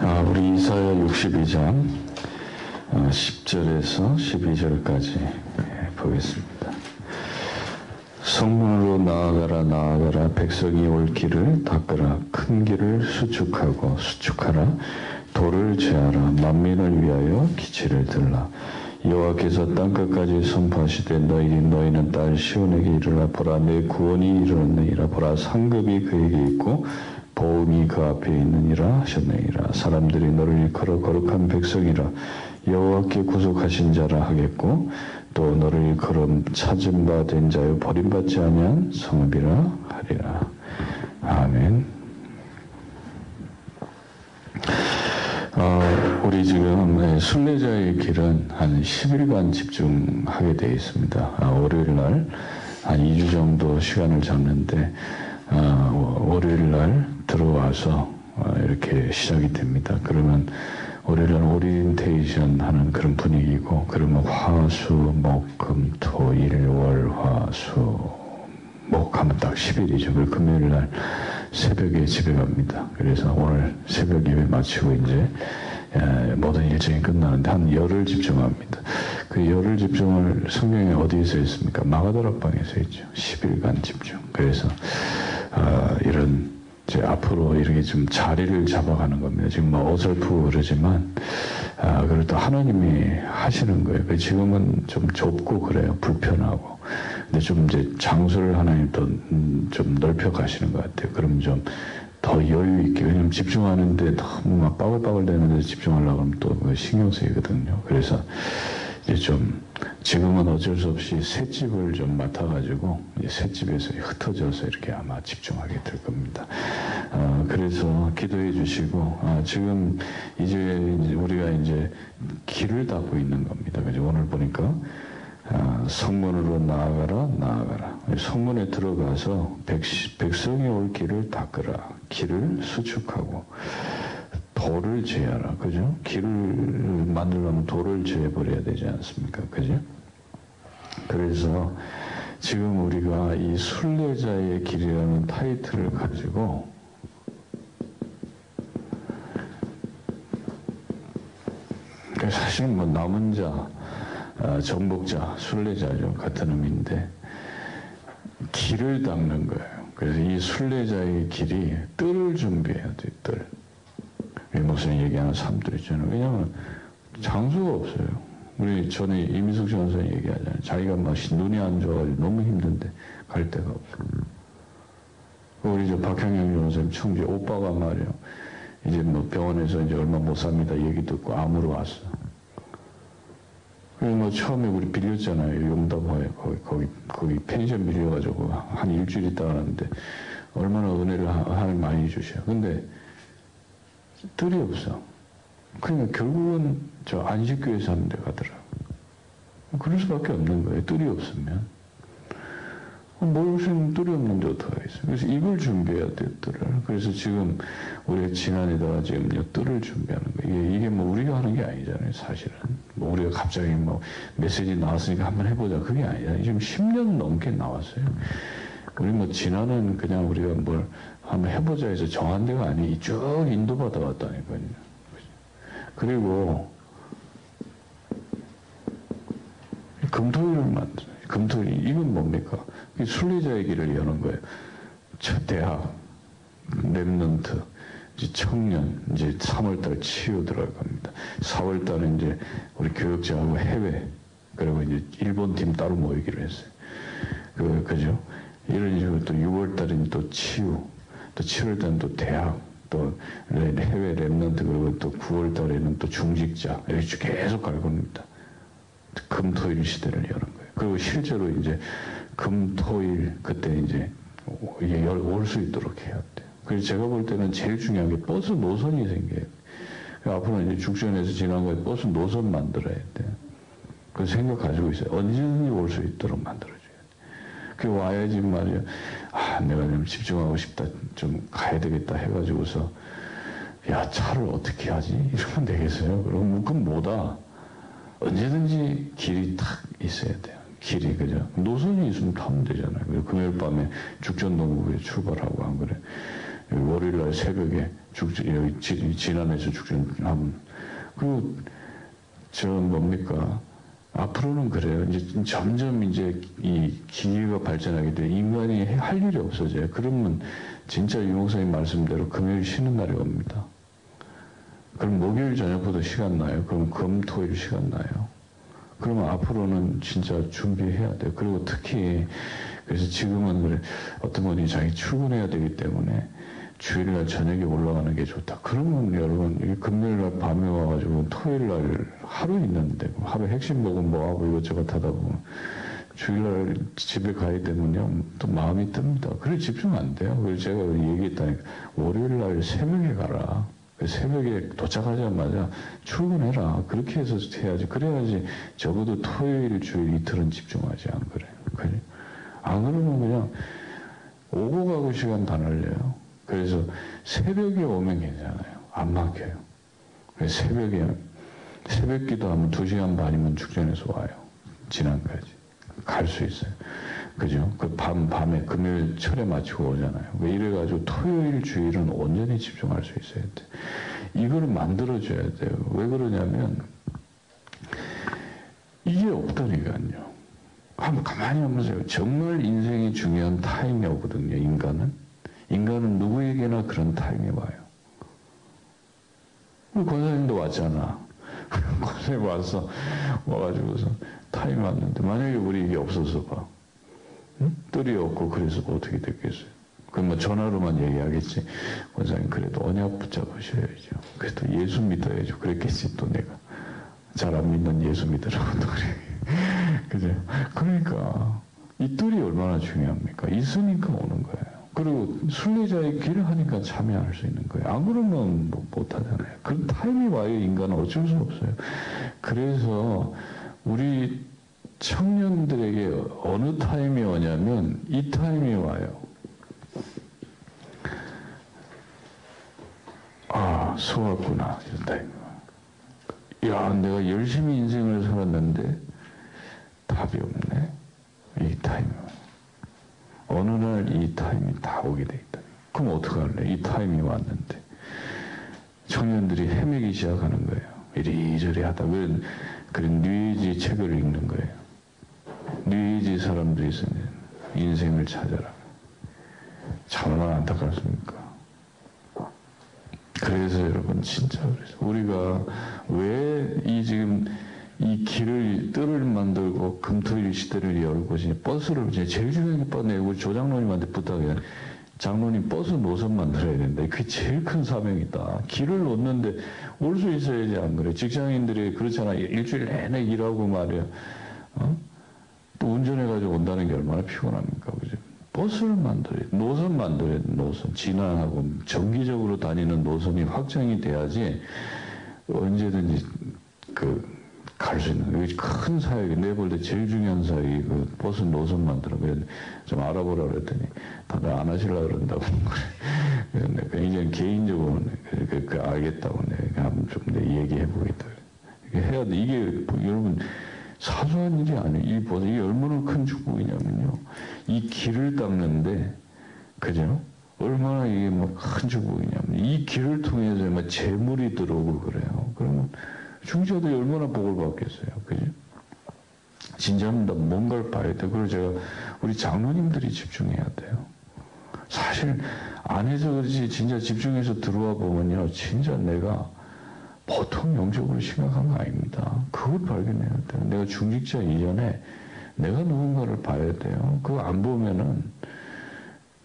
아, 우리 이사야 62장 10절에서 12절까지 보겠습니다. 성문으로 나아가라 나아가라. 백성이 올 길을 닦으라. 큰 길을 수축하고 수축하라. 돌을 제하라. 만민을 위하여 기치를 들라. 여호와께서 땅끝까지 선포하시되 너희 너희는 딸 시온에게 이르라. 보라 내 구원이 이르렀느니라. 보라 상급이 그에게 있고 보험이 그 앞에 있느니라 하셨느니라 사람들이 너를 일컬어 거룩한 백성이라 여호와께 구속하신 자라 하겠고 또 너를 일컬어 찾은 바 된 자여 버림받지 아니한 성읍이라 하리라. 아멘. 어, 우리 지금 순례자의 길은 한 10일간 집중하게 되어 있습니다. 아, 월요일 날한 2주 정도 시간을 잡는데 어, 월요일 날 들어와서 어, 이렇게 시작이 됩니다. 그러면 월요일날 오리엔테이션 하는 그런 분위기고 그러면 화수, 목, 금, 토, 일, 월, 화, 수, 목 하면 딱 10일이죠. 그 금요일 날 새벽에 집에 갑니다. 그래서 오늘 새벽 예배 마치고 이제 모든 일정이 끝나는데 한 열흘 집중합니다. 그 열흘 집중을 성경에 어디에서 했습니까? 마가다락방에서 했죠. 10일간 집중. 그래서 어, 이런 이제 앞으로 이렇게 좀 자리를 잡아가는 겁니다. 지금 뭐 어설프고 그러지만 아, 그래도 하나님이 하시는 거예요. 그 지금은 좀 좁고 그래요. 불편하고. 근데 좀 이제 장소를 하나님 또좀 음, 넓혀 가시는 것 같아요. 그럼 좀 더 여유 있게 왜냐면 집중하는데 너무 막 빠글빠글 되는데 집중하려고 하면 또그 신경 쓰이거든요. 그래서 이제 좀 지금은 어쩔 수 없이 새집을 좀 맡아가지고 새집에서 흩어져서 이렇게 아마 집중하게 될 겁니다. 어, 그래서 기도해 주시고 어, 지금 이제 우리가 이제 길을 닦고 있는 겁니다. 그죠? 오늘 보니까 아, 성문으로 나아가라 나아가라 성문에 들어가서 백, 백성이 올 길을 닦으라 길을 수축하고 돌을 제하라. 그죠? 길을 만들려면 돌을 제해버려야 되지 않습니까? 그죠? 그래서 지금 우리가 이 순례자의 길이라는 타이틀을 가지고 사실 뭐 남은 자 어, 정복자, 순례자 좀 같은 의미인데 길을 닦는 거예요. 그래서 이 순례자의 길이 뜰을 준비해야 돼, 뜰. 무슨 얘기하는 사람들 있잖아요. 왜냐하면 장소가 없어요. 우리 전에 이미숙 전선이 얘기하잖아요. 자기가 막 눈이 안 좋아가지고 너무 힘든데 갈 데가 없어. 우리 저 박형영 전선님 청주 오빠가 말이에요. 이제 뭐 병원에서 이제 얼마 못 삽니다 얘기 듣고 암으로 왔어. 뭐 처음에 우리 빌렸잖아요. 용담호에 거기, 거기, 거기 펜션 빌려가지고 한 일주일 있다 가는데 얼마나 은혜를 하나님 많이 주셔. 근데 뜰이 없어. 그러니까 결국은 저 안식교회 사는 데 가더라. 그럴 수밖에 없는 거예요. 뜰이 없으면. 모르시는 뜰이 없는데 어떡하 겠어요. 그래서 이걸 준비해야 돼요, 뜰을. 그래서 지금 우리가 지난해다가 지금 뜰을 준비하는 거예요. 이게 뭐 우리가 하는 게 아니잖아요, 사실은. 뭐 우리가 갑자기 뭐 메시지 나왔으니까 한번 해보자. 그게 아니잖아요. 지금 10년 넘게 나왔어요. 우리 뭐 지난은 그냥 우리가 뭘 한번 해보자 해서 정한 데가 아니, 쭉 인도받아 왔다니까요. 그리고 금토일을 만들어요. 금토일, 이건 뭡니까? 순례자의 길을 여는 거예요. 첫 대학, 랩런트, 이제 청년, 이제 3월달 치유 들어갈 겁니다. 4월달에 이제 우리 교육자하고 해외, 그리고 이제 일본 팀 따로 모이기로 했어요. 그, 그죠? 이런 식으로 또 6월달엔 또 치유, 또 7월달엔 또 대학, 또 해외 remnant, 그리고 또 9월달에는 또 중직자, 이렇게 계속 갈 겁니다. 금토일 시대를 여는 거예요. 그리고 실제로 이제 금, 토, 일 그때 이제 이게 올 수 있도록 해야 돼요. 그래서 제가 볼 때는 제일 중요한 게 버스 노선이 생겨요. 앞으로 이제 죽전에서 지난 거에 버스 노선 만들어야 돼요. 그 생각 가지고 있어요. 언제든지 올 수 있도록 만들어줘 그 와야지 말이야. 아, 내가 좀 집중하고 싶다. 좀 가야 되겠다 해가지고서 야, 차를 어떻게 하지? 이러면 되겠어요. 그럼 그건 뭐다. 언제든지 길이 탁 있어야 돼요. 길이 그죠 노선이 있으면 타면 되잖아요. 금요일 밤에 죽전동국에 출발하고 안 그래. 월요일 날 새벽에 죽, 여기 지, 지난해서 죽전하면. 그리고 저 뭡니까? 앞으로는 그래요. 이제 점점 이제 이 기계가 발전하게 돼 인간이 할 일이 없어져요. 그러면 진짜 유목사님 말씀대로 금요일 쉬는 날이 옵니다. 그럼 목요일 저녁부터 시간 나요. 그럼 금, 토 일 시간 나요. 그러면 앞으로는 진짜 준비해야 돼요. 그리고 특히 그래서 지금은 그래 어떤 분이 자기 출근해야 되기 때문에 주일날 저녁에 올라가는 게 좋다. 그러면 여러분 금요일날 밤에 와가지고 토요일날 하루 있는데 하루 핵심 먹은 뭐하고 이것저것 하다 보면 주일날 집에 가야 되면요 또 마음이 뜹니다. 그래 집중 안 돼요. 그래서 제가 얘기했다니까 월요일날 새벽에 가라. 새벽에 도착하자마자 출근해라. 그렇게 해서 해야지. 그래야지 적어도 토요일, 주일 이틀은 집중하지 안 그래요. 그래. 안 그러면 그냥 오고 가고 시간 다 날려요. 그래서 새벽에 오면 괜찮아요. 안 막혀요. 그래서 새벽에, 새벽 기도하면 2시간 반이면 축전해서 와요. 지난까지. 갈 수 있어요. 그죠? 그 밤, 밤에 금요일 철에 마치고 오잖아요. 왜 이래가지고 토요일, 주일은 온전히 집중할 수 있어야 돼. 이거를 만들어줘야 돼요. 왜 그러냐면, 이게 없다니까요. 한번 가만히 한번 보세요. 정말 인생이 중요한 타임이 오거든요, 인간은. 인간은 누구에게나 그런 타임이 와요. 권사님도 왔잖아. 권사님 와서, 와가지고서 타임 왔는데, 만약에 우리 이게 없어서 봐. 응? 뜰이 없고, 그래서 뭐 어떻게 됐겠어요? 그럼 뭐 전화로만 얘기하겠지. 권사님, 그래도 언약 붙잡으셔야죠. 그래도 예수 믿어야죠. 그랬겠지, 또 내가. 잘 안 믿는 예수 믿으라고 또 그래. 그죠? 그러니까, 이 뜰이 얼마나 중요합니까? 있으니까 오는 거예요. 그리고 순례자의 길을 하니까 참여할 수 있는 거예요. 안 그러면 뭐 못하잖아요. 그런 타임이 와요, 인간은 어쩔 수 없어요. 그래서 우리 청년들에게 어느 타임이 오냐면 이 타임이 와요. 아, 수고했구나. 이런 타임. 야, 내가 열심히 인생을 살았는데 답이 없네. 이 타임. 어느 날 이 타임이 다 오게 돼 있다. 그럼 어떡할래? 이 타임이 왔는데. 청년들이 헤매기 시작하는 거예요. 이리저리 하다. 왜, 그래, 뉴에이지 책을 읽는 거예요. 뉴에이지 사람들이 있으면 인생을 찾아라. 얼마나 안타깝습니까? 그래서 여러분, 진짜 그래서 우리가 왜 이 지금 이 길을 뜰을 만들고 금토일 시대를 열고 이제 버스를 이제 제일 중요한 게 우리 조장로님한테 부탁해 장로님 버스 노선 만들어야 된다. 그게 제일 큰 사명이다. 길을 놓는데 올 수 있어야지 안 그래. 직장인들이 그렇잖아. 일주일 내내 일하고 말이야. 어? 또 운전해가지고 온다는 게 얼마나 피곤합니까? 그죠? 버스를 만들어야 돼. 노선 만들어야 돼. 노선. 진화하고 정기적으로 다니는 노선이 확정이 돼야지 언제든지 그 갈 수 있는 여기 큰 사역이 내볼 때 제일 중요한 사역이 그 버스 노선 만들어. 좀 알아보라 그랬더니 다들 안 하시려고 그런다고 그래 이제 개인적으로 그, 그, 그 알겠다고 내가 한번 좀 내 얘기해 보겠다. 이게 해야 돼. 이게 여러분 사소한 일이 아니에요. 이 버스 이게 얼마나 큰 축복이냐면요. 이 길을 닦는데 그죠? 얼마나 이게 뭐큰 축복이냐면 이 길을 통해서 막 재물이 들어오고 그래요. 그러면 중자들이 얼마나 복을 받겠어요. 그죠? 진짜입니다. 뭔가를 봐야 돼. 그리고 제가 우리 장로님들이 집중해야 돼요. 사실 안 해서 그렇지 진짜 집중해서 들어와 보면요. 진짜 내가 보통 영적으로 심각한 거 아닙니다. 그걸 발견해야 돼요. 내가 중직자 이전에 내가 누군가를 봐야 돼요. 그거 안 보면은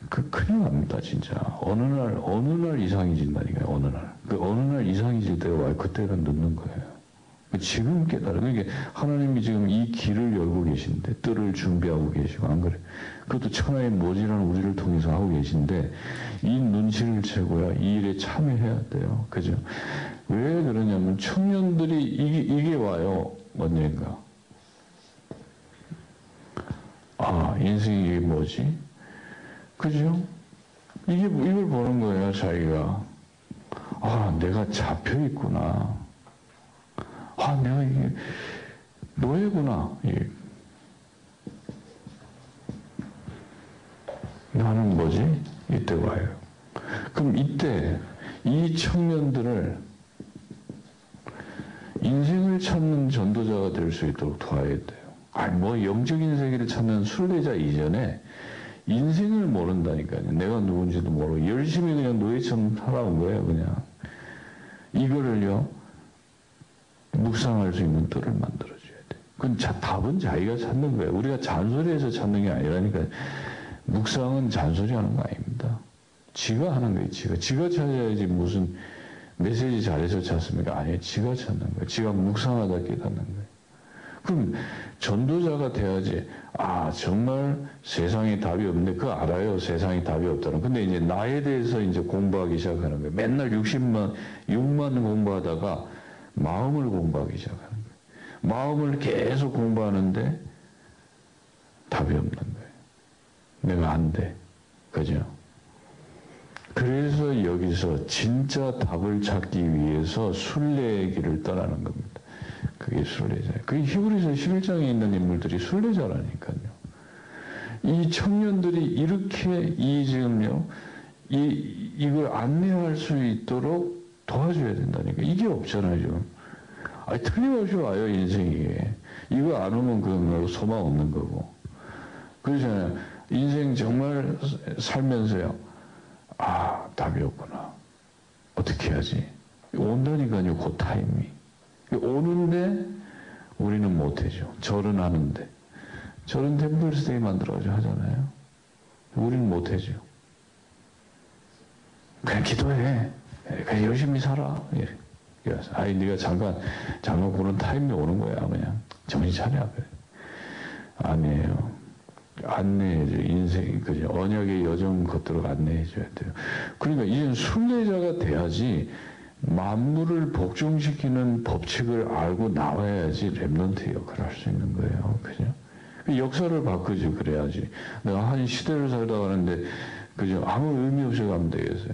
그 큰일 납니다, 진짜. 어느 날, 어느 날 이상해진다니까요, 어느 날. 그 어느 날 이상해질 때가 와요. 그때는 늦는 거예요. 지금 깨달아. 그러니까 하나님이 지금 이 길을 열고 계신데, 뜰을 준비하고 계시고, 안 그래? 그것도 천하의 모질한 우리를 통해서 하고 계신데, 이 눈치를 채고야 이 일에 참여해야 돼요. 그죠? 왜 그러냐면, 청년들이 이게, 이게 와요. 언젠가. 아, 인생이 이게 뭐지? 그죠? 이게, 이걸 보는 거예요, 자기가. 아, 내가 잡혀 있구나. 아, 내가 이게 노예구나. 예. 나는 뭐지? 이때 와요. 그럼 이때 이 청년들을 인생을 찾는 전도자가 될 수 있도록 도와야 돼요. 아니, 뭐, 영적인 세계를 찾는 순례자 이전에 인생을 모른다니까요. 내가 누군지도 모르고 열심히 그냥 노예처럼 살아온 거예요, 그냥. 이거를요, 묵상할 수 있는 뜰을 만들어줘야 돼. 그건 자, 답은 자기가 찾는 거예요. 우리가 잔소리해서 찾는 게 아니라니까. 묵상은 잔소리하는 거 아닙니다. 지가 하는 거예요, 지가. 지가 찾아야지 무슨 메시지 잘해서 찾습니까? 아니에요. 지가 찾는 거예요. 지가 묵상하다 깨닫는 거예요. 그럼 전도자가 돼야지. 아, 정말 세상에 답이 없는데, 그거 알아요. 세상에 답이 없다는. 근데 이제 나에 대해서 이제 공부하기 시작하는 거예요. 맨날 60만, 6만 공부하다가 마음을 공부하기 시작하는 거예요. 마음을 계속 공부하는데 답이 없는 거예요. 내가 안 돼. 그죠? 그래서 여기서 진짜 답을 찾기 위해서 순례의 길을 떠나는 겁니다. 그게 순례자예요. 그게 히브리서 11장에 있는 인물들이 순례자라니까요. 이 청년들이 이렇게 이 지금요, 이, 이걸 안내할 수 있도록 도와줘야 된다니까. 이게 없잖아요. 아니, 틀림없이 와요, 인생이. 이거 안 오면 그건 소망 없는 거고. 그러잖아요. 인생 정말 살면서요. 아, 답이 없구나. 어떻게 해야지? 온다니까요, 그 타임이. 오는데 우리는 못해죠. 절은 하는데. 절은 템플스테이 만들어가지고 하잖아요. 우리는 못해죠. 그냥 기도해. 그냥 열심히 살아. 아니, 네가 잠깐, 잠깐 보는 타임이 오는 거야. 그냥 정신 차려. 그래. 아니에요. 안내해줘. 인생, 그죠. 언약의 여정 것들을 안내해줘야 돼요. 그러니까 이젠 순례자가 돼야지 만물을 복종시키는 법칙을 알고 나와야지 랩런트 역할을 할 수 있는 거예요. 그죠? 그 역사를 바꾸지, 그래야지. 내가 한 시대를 살다 가는데, 그죠? 아무 의미 없이 가면 되겠어요.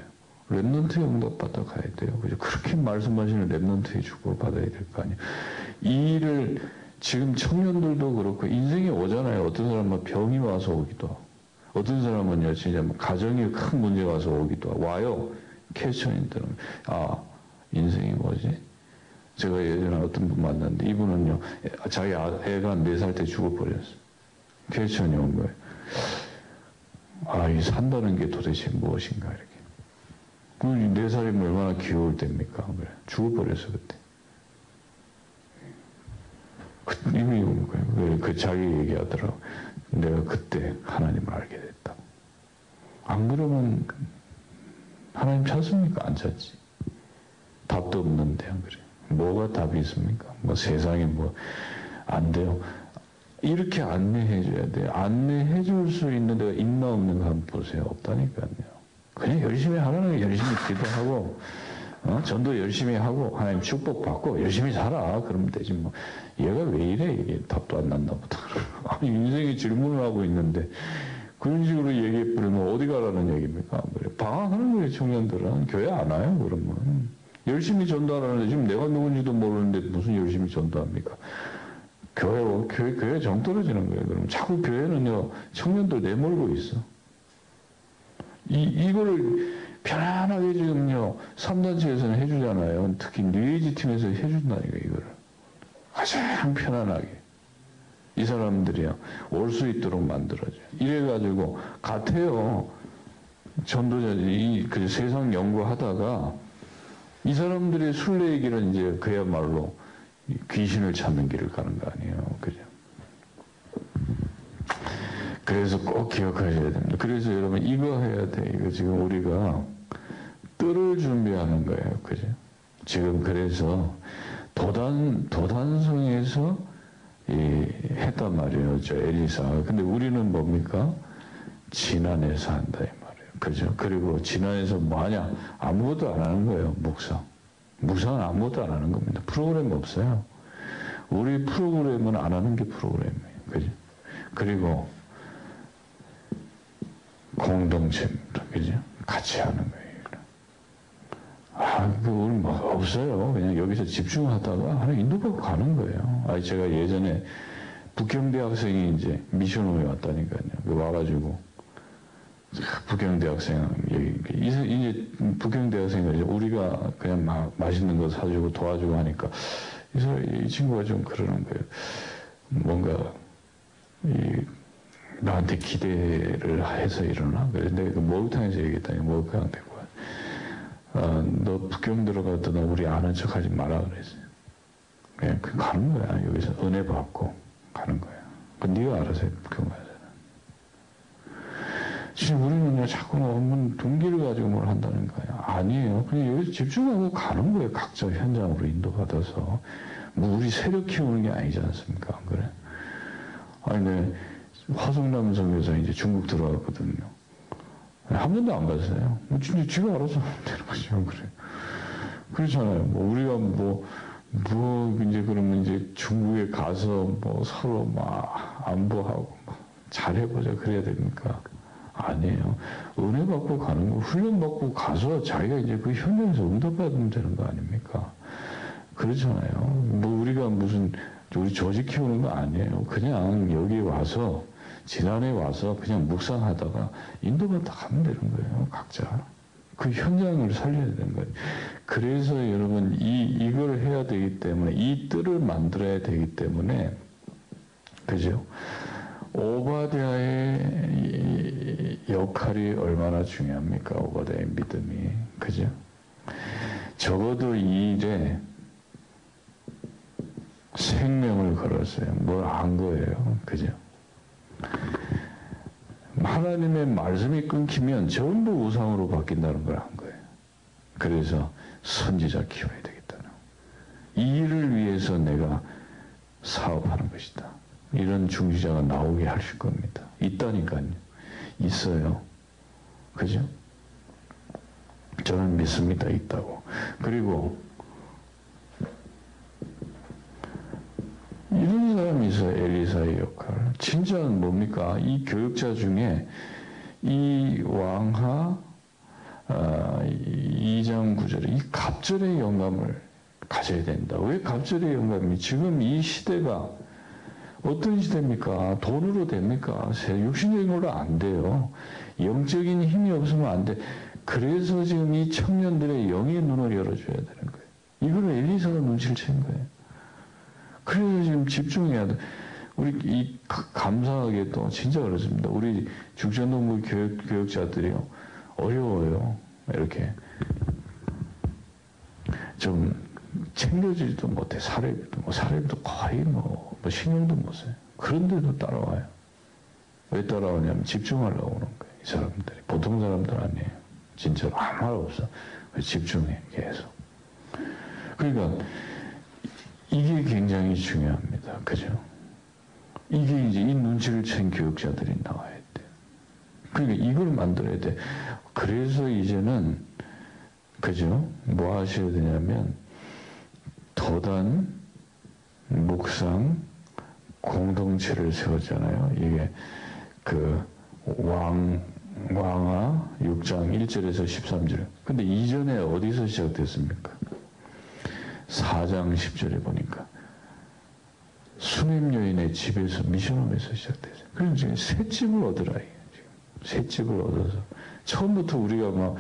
remnant 받아 가야 돼요. 그죠? 그렇게 말씀하시는 remnant의 축복을 받아야 될 거 아니에요. 이 일을 지금 청년들도 그렇고 인생이 오잖아요. 어떤 사람은 병이 와서 오기도 하고 어떤 사람은요 진짜 가정에 큰 문제가 와서 오기도 하고 와요. 캐스천인들은 아 인생이 뭐지? 제가 예전에 어떤 분 만났는데 이분은요 자기 애가 네 살 때 죽어버렸어. 캐스천이 온 거예요. 아이 산다는 게 도대체 무엇인가 이렇게. 그네 살이면 얼마나 귀여울 때입니까? 그래 죽어버렸어 그때. 그, 이미 그, 그 자기 얘기하더라고. 내가 그때 하나님을 알게 됐다. 안 그러면 하나님 찾습니까? 안 찾지. 답도 없는데 안 그래. 뭐가 답이 있습니까? 뭐 세상에 뭐 안 돼요. 이렇게 안내해 줘야 돼요. 안내해 줄 수 있는 데가 있나 없는가 한번 보세요. 없다니까요. 그냥 열심히 하라는 게 열심히 기도하고 어? 전도 열심히 하고 하나님 축복 받고 열심히 살아 그러면 되지 뭐 얘가 왜 이래 이게 답도 안 난다 보다 아니 인생에 질문을 하고 있는데 그런 식으로 얘기해 버리면 어디 가라는 얘기입니까 그래. 방황하는 거예요 청년들은 교회 안 와요 그러면 열심히 전도하라는데 지금 내가 누군지도 모르는데 무슨 열심히 전도합니까 교회 교회 교회 정 떨어지는 거예요 그럼 자꾸 교회는요 청년들 내몰고 있어 이 이거를 편안하게 지금요, 3단체에서는 해주잖아요. 특히 뉴에이지 팀에서 해준다니까, 이거를. 가장 편안하게. 이 사람들이요, 올 수 있도록 만들어줘. 이래가지고, 같아요. 전도자들이 그 세상 연구하다가, 이 사람들의 순례의 길은 이제 그야말로 귀신을 찾는 길을 가는 거 아니에요. 그죠? 그래서 꼭 기억하셔야 됩니다. 그래서 여러분 이거 해야 돼. 이거 지금 우리가 뜰을 준비하는 거예요. 그죠? 지금 그래서 도단, 도단성에서 이, 했단 말이에요. 저 에리사가. 근데 우리는 뭡니까? 진안에서 한다. 그죠? 그리고 진안에서 뭐 하냐? 아무것도 안 하는 거예요. 묵상. 묵상은 아무것도 안 하는 겁니다. 프로그램 없어요. 우리 프로그램은 안 하는 게 프로그램이에요. 그죠? 그리고 공동체입니다. 그죠? 같이 하는 거예요. 아, 그, 우리 뭐, 없어요. 그냥 여기서 집중하다가 하나 인도받고 가는 거예요. 아, 제가 예전에 북경대 학생이 이제 미션홈에 왔다니까요. 그 와가지고, 북경대학생 여기 이제 북경대학생이 우리가 그냥 막 맛있는 거 사주고 도와주고 하니까 이, 친구가 좀 그러는 거예요. 뭔가 이 나한테 기대를 해서 이러나? 그래 내가 그 목욕탕에서 얘기했더니 목욕탕 와. 아, 너 북경 들어가도 너 우리 아는 척 하지 마라 그랬어요. 그냥 그 가는 거야. 여기서 은혜 받고 가는 거야. 그 네가 알아서 해, 북경 가서. 지금 우리는 자꾸 너무 동기를 가지고 뭘 한다는 거예요. 아니에요. 그냥 여기서 집중하고 가는 거예요. 각자 현장으로 인도받아서. 뭐 우리 세력 키우는 게 아니지 않습니까? 안 그래? 아니, 내 화성남 성에서 이제 중국 들어갔거든요. 한 번도 안 갔어요. 뭐 진짜 지가 알아서 되는 거죠. 그래. 그렇잖아요. 뭐 우리가 뭐, 뭐, 이제 그러면 이제 중국에 가서 뭐 서로 막 안보하고 뭐 잘해보자 그래야 됩니까? 아니에요. 은혜 받고 가는 거, 훈련 받고 가서 자기가 이제 그 현장에서 응답받으면 되는 거 아닙니까? 그렇잖아요. 뭐 우리가 무슨 우리 조직 키우는 거 아니에요. 그냥 여기 와서 지난해 와서 그냥 묵상하다가 인도받다 가면 되는 거예요. 각자. 그 현장을 살려야 되는 거예요. 그래서 여러분 이 이걸 해야 되기 때문에 이 뜰을 만들어야 되기 때문에 그죠? 오바댜의 역할이 얼마나 중요합니까? 오바댜의 믿음이. 그죠? 적어도 이 일에 생명을 걸었어요. 뭘 한 거예요. 그죠? 하나님의 말씀이 끊기면 전부 우상으로 바뀐다는 걸 한 거예요. 그래서 선지자 키워야 되겠다는. 이 일을 위해서 내가 사업하는 것이다. 이런 중지자가 나오게 하실 겁니다. 있다니까요. 있어요. 그죠? 저는 믿습니다. 있다고. 그리고 이런 사람이 있어요. 엘리사의 역할. 진짜는 뭡니까? 이 교육자 중에 이 왕하 아, 2장 9절에 이 갑절의 영감을 가져야 된다. 왜 갑절의 영감이? 지금 이 시대가 어떤 시대입니까? 돈으로 됩니까? 육신적인 걸로 안 돼요. 영적인 힘이 없으면 안 돼. 그래서 지금 이 청년들의 영의 눈을 열어줘야 되는 거예요. 이걸 엘리사가 눈치를 챈 거예요. 그래서 지금 집중해야 돼. 우리 이 감사하게 또 진짜 그렇습니다. 우리 중천동부 교육, 교육자들이요. 어려워요. 이렇게 좀 챙겨주지도 못해. 사례비도 뭐 사례비도 거의 뭐, 뭐 신경도 못 써요. 그런데도 따라와요. 왜 따라오냐면 집중하려고 오는 거예요. 이 사람들이. 보통 사람들 아니에요. 진짜로 아무 말 없어. 집중해 계속. 그러니까 이게 굉장히 중요합니다. 그죠? 이게 이제 이 눈치를 챈 교육자들이 나와야 돼. 그러니까 이걸 만들어야 돼. 그래서 이제는 그죠? 뭐 하셔야 되냐면 도단, 묵상, 공동체를 세웠잖아요. 이게 그 왕, 왕하 6장 1절에서 13절. 근데 이전에 어디서 시작됐습니까? 4장 10절에 보니까 수냄 여인의 집에서 미션홈에서 시작됐어요. 그럼 지금 새 집을 얻으라. 지금 새 집을 얻어서 처음부터 우리가 막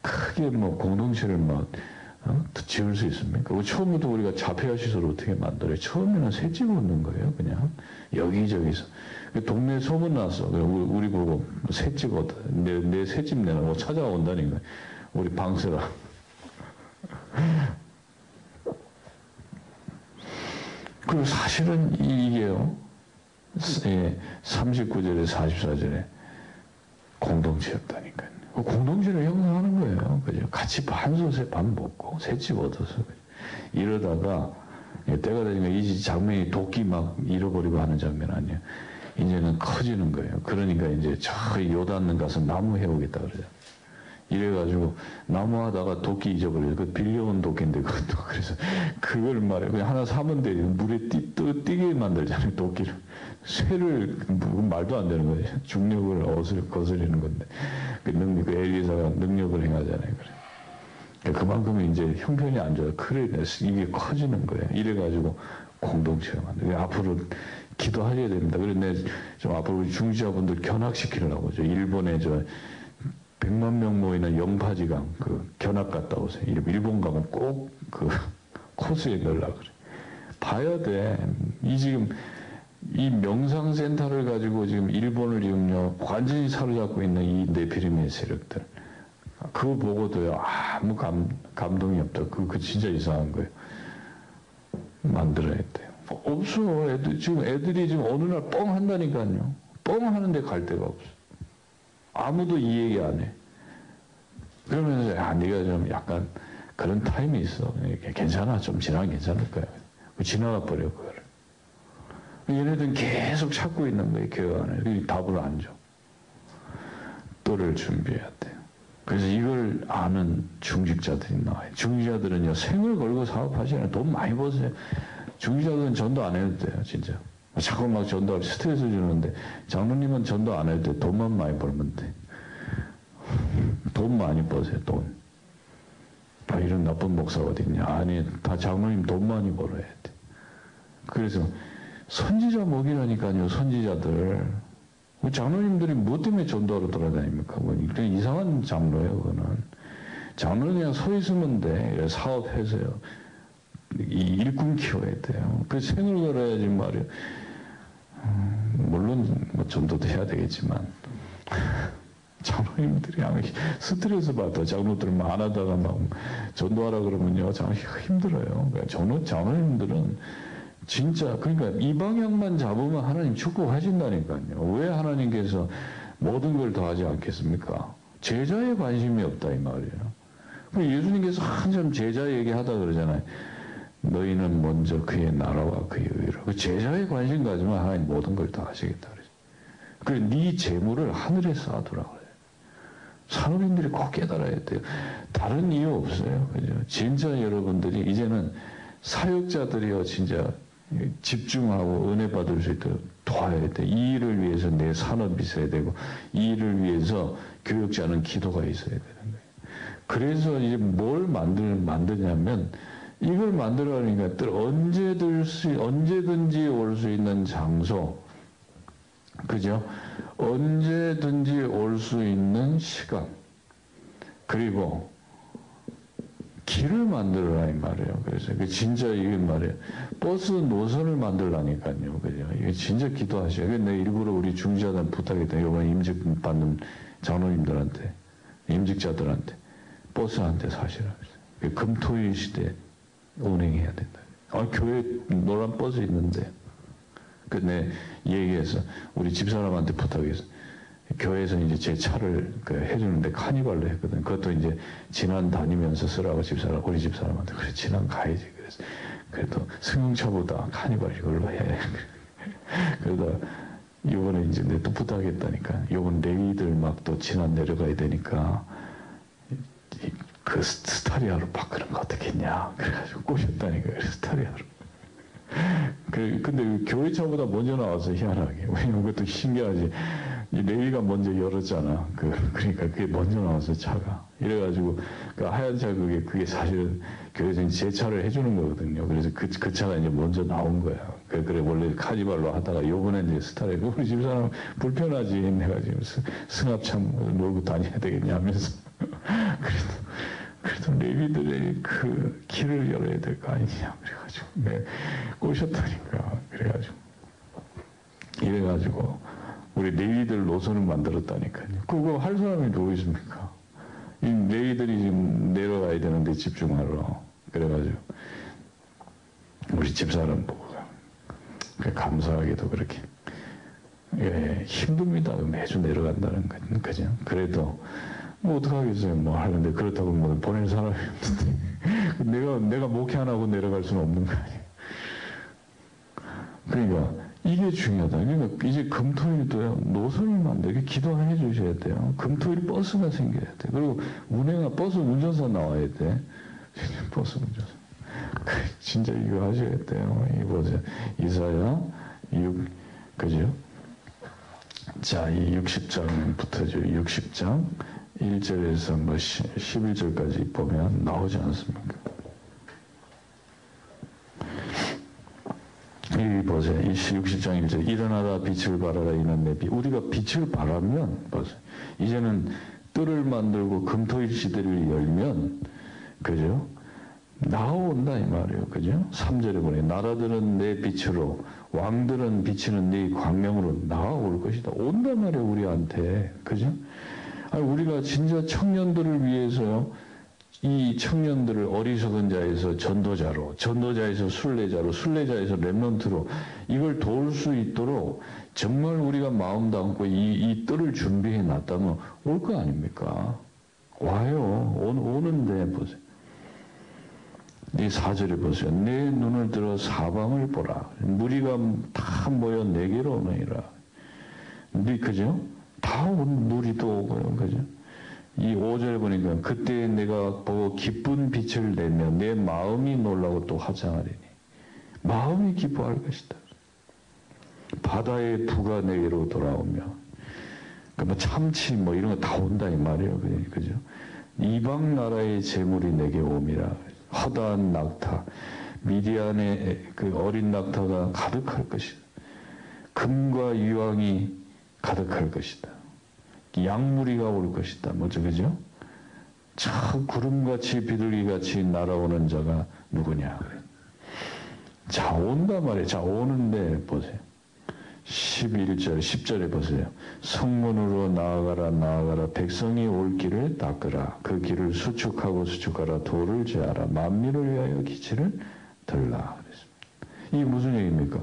크게 뭐 공동체를 막 어? 지을 수 있습니까? 처음부터 우리가 자폐아 시설 어떻게 만들어요? 처음에는 새집 얻는 거예요, 그냥 여기저기서 동네 소문 났어. 우리 보고 새집 얻어. 내 내 새집 내라고 찾아온다니까. 우리 방세라. 그리고 사실은 이게요, 예, 39절에 44절에 공동체였다니까요. 그 공동체를 형성하는 거예요. 그죠? 같이 반솥에 밥 먹고, 새집 얻어서. 이러다가, 예, 때가 되니까 이 장면이 도끼 막 잃어버리고 하는 장면 아니에요. 이제는 커지는 거예요. 그러니까 이제 저 요단는 가서 나무 해오겠다 그러죠. 이래가지고 나무하다가 도끼 잊어버려요. 그 빌려온 도끼인데 그것도 그래서 그걸 말해 그냥 하나 사면 돼 물에 뛰, 뛰게 만들잖아요 도끼를 쇠를 뭐 말도 안 되는 거예요. 중력을 어슬 거스리는 건데 그 능력 그 엘리사가 능력을 행하잖아요. 그래. 그러니까 그만큼 이제 형편이 안 좋아요. 그래 이게 커지는 거예요. 이래가지고 공동체가 만들고 앞으로 기도하셔야 됩니다. 그런데 좀 앞으로 우리 중지자분들 견학시키려고 저 일본에 저 100만 명 모이는 영파지강 그 견학 갔다 오세요. 일본 가면 꼭 그 코스에 넣으려 그래. 봐야 돼. 이 지금 이 명상센터를 가지고 지금 일본을 지금요 완전히 사로잡고 있는 이 네피림의 세력들 그거 보고도요 아무 감, 감동이 없다. 그, 그 진짜 이상한 거예요. 만들어야 돼요. 없어. 애들, 지금 애들이 지금 어느 날 뻥 한다니까요. 뻥 하는데 갈 데가 없어. 아무도 이 얘기 안 해. 그러면서, 야, 네가 좀 약간 그런 타임이 있어. 괜찮아. 좀 지나면 괜찮을 거야. 지나가 버려, 그거를. 얘네들은 계속 찾고 있는 거예요, 교회 안에. 답을 안 줘. 또를 준비해야 돼요. 그래서 이걸 아는 중직자들이 나와요. 중직자들은요, 생을 걸고 사업하시잖아요. 돈 많이 버세요. 중직자들은 전도 안 해도 돼요, 진짜. 자꾸 막 전도할 스트레스 주는데, 장로님은 전도 안 해도 돼. 돈만 많이 벌면 돼. 돈 많이 버세요, 돈. 아, 이런 나쁜 목사가 어딨냐. 아니, 다 장로님 돈 많이 벌어야 돼. 그래서, 선지자 먹이라니까요, 선지자들. 장로님들이 뭐 때문에 전도하러 돌아다닙니까? 뭐, 이상한 장로예요, 그거는. 장로는 그냥 서 있으면 돼. 사업해서요. 이 일꾼 키워야 돼요. 그 생을 걸어야지 말이에요. 음, 물론, 뭐, 전도도 해야 되겠지만. 장로님들이 스트레스 받아. 장로들 만 하다가 막 전도하라 그러면요. 참 힘들어요. 그러니까 장로, 장로님들은 진짜 그러니까 이 방향만 잡으면 하나님 축복하신다니까요. 왜 하나님께서 모든 걸더 하지 않겠습니까? 제자에 관심이 없다 이 말이에요. 예수님께서 한참 제자 얘기하다 그러잖아요. 너희는 먼저 그의 나라와 그의 의를. 그 제자에 관심 가지면 하나님 모든 걸 다 하시겠다 그러죠. 그래 네 재물을 하늘에 쌓아두라 그래요. 산업인들이 꼭 깨달아야 돼요. 다른 이유 없어요. 그죠? 진짜 여러분들이 이제는 사역자들이요 진짜 집중하고 은혜 받을 수 있도록 도와야 돼. 이 일을 위해서 내 산업이 있어야 되고 이 일을 위해서 교육자는 기도가 있어야 되는 거예요. 그래서 이제 뭘 만들 만드냐면 이걸 만들어가는 것들 언제든지 언제든지 올 수 있는 장소, 그죠? 언제든지 올 수 있는 시간, 그리고 길을 만들어라 이 말이에요. 그래서 그 진짜 이게 말이에요. 버스 노선을 만들라니까요. 그죠? 이게 진짜 기도하셔요. 내가 일부러 우리 중직자들 부탁했다. 이번 임직 받는 장로님들한테, 임직자들한테 버스 한대 사시라. 금토일 시대 운행해야 된다. 아, 교회 노란 버스 있는데. 그래 얘기해서 우리 집사람한테 부탁해서 교회에서 이제 제 차를 그 해주는데 카니발로 했거든. 그것도 이제 지방 다니면서 쓰라고 집사람, 우리 집사람한테 그래, 지방 가야지. 그래서 그래도 승용차보다 카니발 이걸로 해. 그러다 요번에 이제 내 또 부탁했다니까. 요번 레이들 막 또 지방 내려가야 되니까 그 스타리아로 바꾸는 거 어떻겠냐. 그래가지고 꼬셨다니까. 그래서 스타리아로. 그, 근데 교회차보다 먼저 나와서 희한하게. 왜냐면 그것도 신기하지. 이 레위가 먼저 열었잖아. 그, 그러니까 그게 먼저 나와서 차가. 이래가지고, 그 하얀 차 그게, 그게 사실은 교회에서 제 차를 해주는 거거든요. 그래서 그, 그 차가 이제 먼저 나온 거야. 그, 그래, 원래 카니발로 하다가 요번에 이제 스타레, 우리 집사람 불편하지. 내가 지금 승합참 몰고 다녀야 되겠냐 하면서. 그래도, 그래도 레위들의 그 길을 열어야 될 거 아니냐. 그래가지고, 네, 꼬셨다니까. 그래가지고. 이래가지고, 우리 레위들 노선을 만들었다니까요. 그거 할 사람이 누구 있습니까? 이 레위들이 지금 내려가야 되는데 집중하러. 그래가지고, 우리 집사람 보고, 감사하게도 그렇게. 예, 힘듭니다. 매주 내려간다는 거, 그죠? 그래도, 뭐 어떡하겠어요. 뭐 하는데 그렇다고 뭐 보낼 사람이 없는데 내가 내가 목회 안 하고 내려갈 수는 없는 거 아니에요. 그러니까 이게 중요하다. 그러니까 이제 금토일도요 노선을 만들게 기도해 주셔야 돼요. 금토일 버스가 생겨야 돼. 그리고 운행하 버스 운전사 나와야 돼. 버스 운전사. 진짜 이거 하셔야 돼요. 이 보세요. 이사야 6 그죠? 자, 이 60장부터죠. 60장 1절에서 뭐 11절까지 보면 나오지 않습니까? 이 보세요. 이 60장 1절. 일어나다 빛을 발하라 이는 내 빛. 우리가 빛을 발하면, 보세요. 이제는 뜰을 만들고 금토일시대를 열면, 그죠? 나온다 이 말이에요. 그죠? 3절에 보니 나라들은 내 빛으로 왕들은 비치는 네 광명으로 나아올 것이다. 온단 말이에요. 우리한테. 그죠? 우리가 진짜 청년들을 위해서요. 이 청년들을 어리석은 자에서 전도자로, 전도자에서 순례자로, 순례자에서 랩런트로 이걸 도울 수 있도록 정말 우리가 마음 담고 이, 이 뜰을 준비해 놨다면 올 거 아닙니까? 와요. 오, 오는데 보세요. 이 사절에 보세요. 내 눈을 들어 사방을 보라. 무리가 다 모여 내게로 오느니라. 네, 그죠? 다온 무리도 오고요. 그죠? 이 5절 보니까 그때 내가 보고 기쁜 빛을 내며 내 마음이 놀라고 또 화장하리니 마음이 기뻐할 것이다. 바다의 부가 내게로 돌아오며 그뭐 참치 뭐 이런 거 다 온다 이 말이에요. 그죠? 이방 나라의 재물이 내게 옴이라. 허다한 낙타, 미디안의 그 어린 낙타가 가득할 것이다. 금과 유황이 가득할 것이다. 양무리가 올 것이다. 뭐죠, 그죠? 참 구름같이 비둘기같이 날아오는 자가 누구냐. 자, 온단 말이에요. 자, 오는데 보세요. 11절, 10절에 보세요. 성문으로 나아가라, 나아가라. 백성이 올 길을 닦으라. 그 길을 수축하고 수축하라. 돌을 제하라. 만민을 위하여 기치를 들라. 그랬습니다. 이게 무슨 얘기입니까?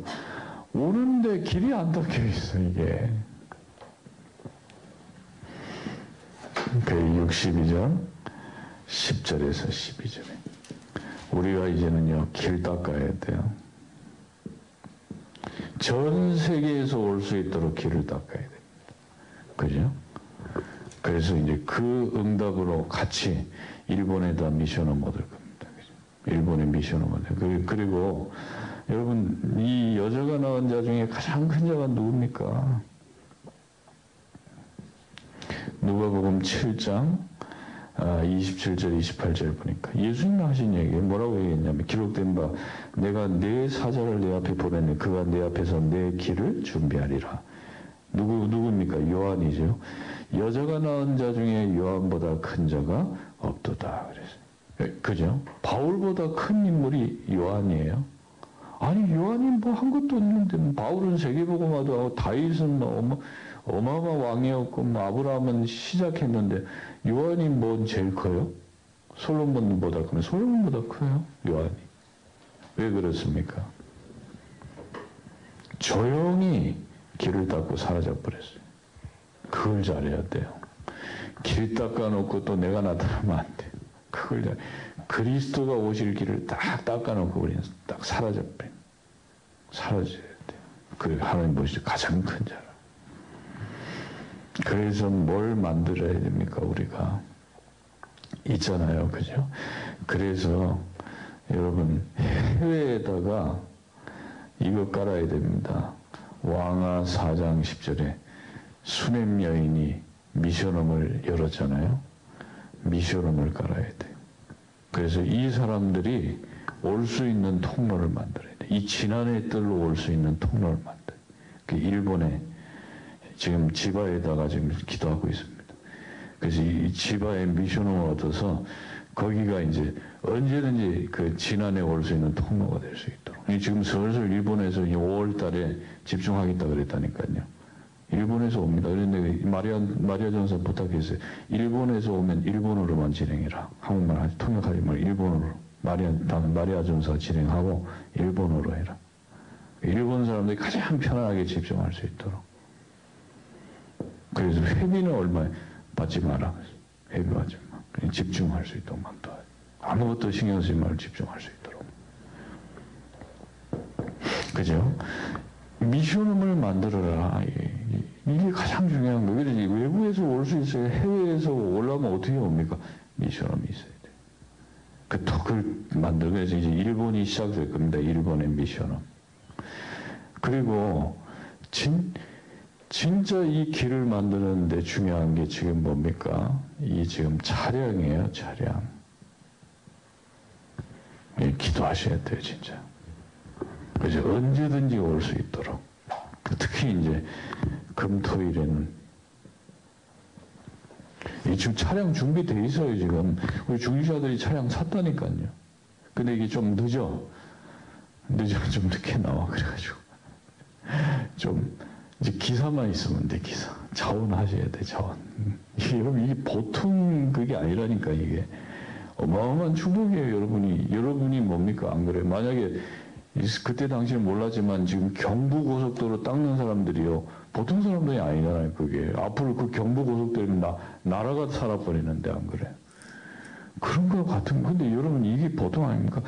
오는데 길이 안 닦여 있어, 이게. 그 62절, 10절에서 12절에. 우리가 이제는요, 길 닦아야 돼요. 전 세계에서 올 수 있도록 길을 닦아야 됩니다. 그죠? 그래서 이제 그 응답으로 같이 일본에다 미션을 못올 겁니다. 그죠? 일본에 미션을 못 올. 그리고 여러분 이 여자가 낳은 자 중에 가장 큰 자가 누굽니까? 누가복음 7장 27절, 아, 28절 보니까 예수님 하신 얘기 뭐라고 얘기했냐면 기록된 바 내가 내 사자를 내 앞에 보냈네 그가 내 앞에서 내 길을 준비하리라. 누구 누굽니까? 요한이죠. 여자가 낳은 자 중에 요한보다 큰 자가 없도다. 그래서 예, 그죠? 바울보다 큰 인물이 요한이에요. 아니 요한이 뭐 한 것도 없는데 바울은 세계복음화도 하고 다윗은 뭐 어마, 어마어마 왕이었고 뭐 아브라함은 시작했는데 요한이 뭐 제일 커요? 솔로몬보다 크면 솔로몬보다 커요 요한이 왜 그렇습니까? 조용히 길을 닦고 사라져 버렸어요. 그걸 잘해야 돼요. 길 닦아놓고 또 내가 나타나면 안 돼요. 그걸 잘 그리스도가 오실 길을 딱 닦아놓고 우리는 딱 사라져 버려. 사라져야 돼요. 그 하나님 보시죠 가장 큰 자라. 그래서 뭘 만들어야 됩니까 우리가 있잖아요, 그죠? 그래서 여러분 해외에다가 이거 깔아야 됩니다. 왕하 4장 10절에 수냄 여인이 미션홈을 열었잖아요. 미션홈을 깔아야 돼요. 그래서 이 사람들이 올 수 있는 통로를 만들어야 돼. 이 지난해 뜰로 올 수 있는 통로를 만들. 그 일본에 지금 지바에다가 지금 기도하고 있습니다. 그래서 이 지바에 미션홈을 얻어서 거기가 이제 언제든지 그 지난해 올수 있는 통로가 될 수 있도록. 지금 슬슬 일본에서 5월 달에 집중하겠다 그랬다니까요. 일본에서 옵니다. 그런데 마리아, 마리아 전사 부탁했어요. 일본에서 오면 일본어로만 진행해라. 한국말 하지, 통역하지 말고 일본어로. 마리아, 마리아 전사 진행하고 일본어로 해라. 일본 사람들이 가장 편안하게 집중할 수 있도록. 그래서 회비는 얼마 받지 마라. 회비 받지 마. 그냥 집중할 수 있도록 만들어야 아무것도 신경 쓰지 말고 집중할 수 있도록. 그죠? 미션음을 만들어라. 이게 가장 중요한 거예요. 외부에서 올 수 있어요. 해외에서 올라오면 어떻게 옵니까? 미션음이 있어야 돼. 그 덕을 만들고 해서 이제 일본이 시작될 겁니다. 일본의 미션음. 그리고 진, 진짜 이 길을 만드는데 중요한 게 지금 뭡니까? 이 지금 차량이에요, 차량. 기도하셔야 돼요, 진짜. 그죠? 언제든지 올 수 있도록. 특히 이제 금토일에는 이 지금 차량 준비돼 있어요, 지금. 우리 중지자들이 차량 샀다니까요. 근데 이게 좀 늦어. 늦어, 좀 늦게 나와, 그래가지고. 좀, 이제 기사만 있으면 돼, 기사. 자원 하셔야 돼, 자원. 여러분, 이게 보통 그게 아니라니까, 이게. 어마어마한 축복이에요, 여러분이. 여러분이 뭡니까? 안 그래? 만약에, 그때 당시는 몰랐지만 지금 경부고속도로 닦는 사람들이요. 보통 사람들이 아니잖아요, 그게. 앞으로 그 경부고속도로는 나, 나라가 살아버리는데, 안 그래? 그런 거 같은, 근데 여러분, 이게 보통 아닙니까?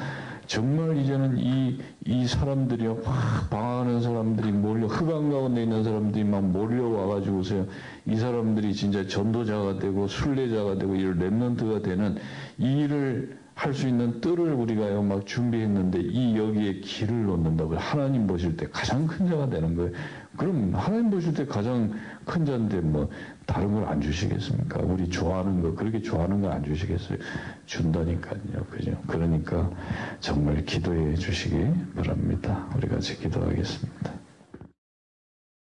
정말 이제는 이, 이 사람들이요, 막 방황하는 사람들이 몰려, 흑암 가운데 있는 사람들이 막 몰려와가지고서요, 이 사람들이 진짜 전도자가 되고, 순례자가 되고, 이 랩런트가 되는 이 일을 할 수 있는 뜰을 우리가요, 막 준비했는데, 이 여기에 길을 놓는다고요. 하나님 보실 때 가장 큰 자가 되는 거예요. 그럼 하나님 보실 때 가장 큰 자인데, 뭐, 다른 걸 안 주시겠습니까? 우리 좋아하는 거, 그렇게 좋아하는 거안 주시겠어요? 준다니까요. 그죠? 그러니까 정말 기도해 주시기 바랍니다. 우리 같이 기도하겠습니다.